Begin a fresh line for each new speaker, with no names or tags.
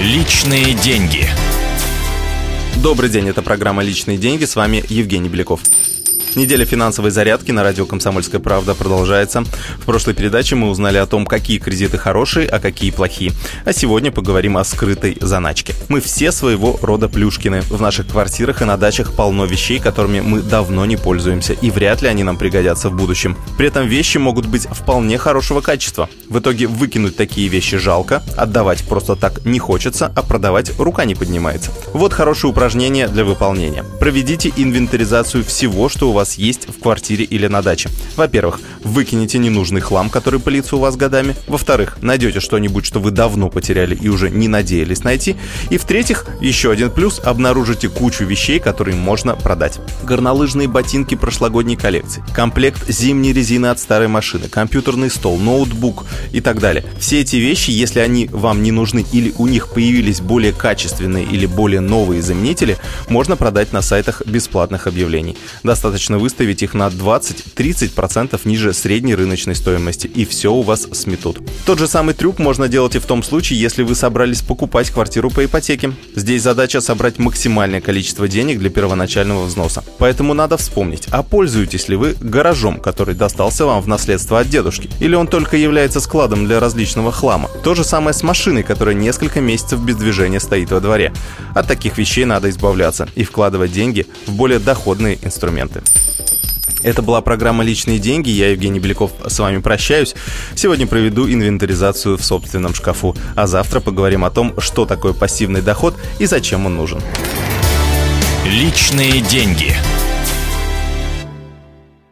Личные деньги.
Добрый день, это программа «Личные деньги». С вами Евгений Беляков. Неделя финансовой зарядки на радио «Комсомольская правда» продолжается. В прошлой передаче мы узнали о том, какие кредиты хорошие, а какие плохие. А сегодня поговорим о скрытой заначке. Мы все своего рода плюшкины. В наших квартирах и на дачах полно вещей, которыми мы давно не пользуемся, и вряд ли они нам пригодятся в будущем. При этом вещи могут быть вполне хорошего качества. В итоге выкинуть такие вещи жалко, отдавать просто так не хочется, а продавать рука не поднимается. Вот хорошее упражнение для выполнения. Проведите инвентаризацию всего, что у вас вас есть в квартире или на даче. Во-первых, выкинете ненужный хлам, который пылится у вас годами. Во-вторых, найдете что-нибудь, что вы давно потеряли и уже не надеялись найти. И в-третьих, еще один плюс, обнаружите кучу вещей, которые можно продать. Горнолыжные ботинки прошлогодней коллекции, комплект зимней резины от старой машины, компьютерный стол, ноутбук и так далее. Все эти вещи, если они вам не нужны или у них появились более качественные или более новые заменители, можно продать на сайтах бесплатных объявлений. Достаточно достаточно выставить их на 20-30% ниже средней рыночной стоимости, и все у вас сметут. Тот же самый трюк можно делать и в том случае, если вы собрались покупать квартиру по ипотеке. Здесь задача собрать максимальное количество денег для первоначального взноса. Поэтому надо вспомнить, а пользуетесь ли вы гаражом, который достался вам в наследство от дедушки? Или он только является складом для различного хлама? То же самое с машиной, которая несколько месяцев без движения стоит во дворе. От таких вещей надо избавляться и вкладывать деньги в более доходные инструменты. Это была программа «Личные деньги». Я, Евгений Беляков, с вами прощаюсь. Сегодня проведу инвентаризацию в собственном шкафу. А завтра поговорим о том, что такое пассивный доход и зачем он нужен.
«Личные деньги»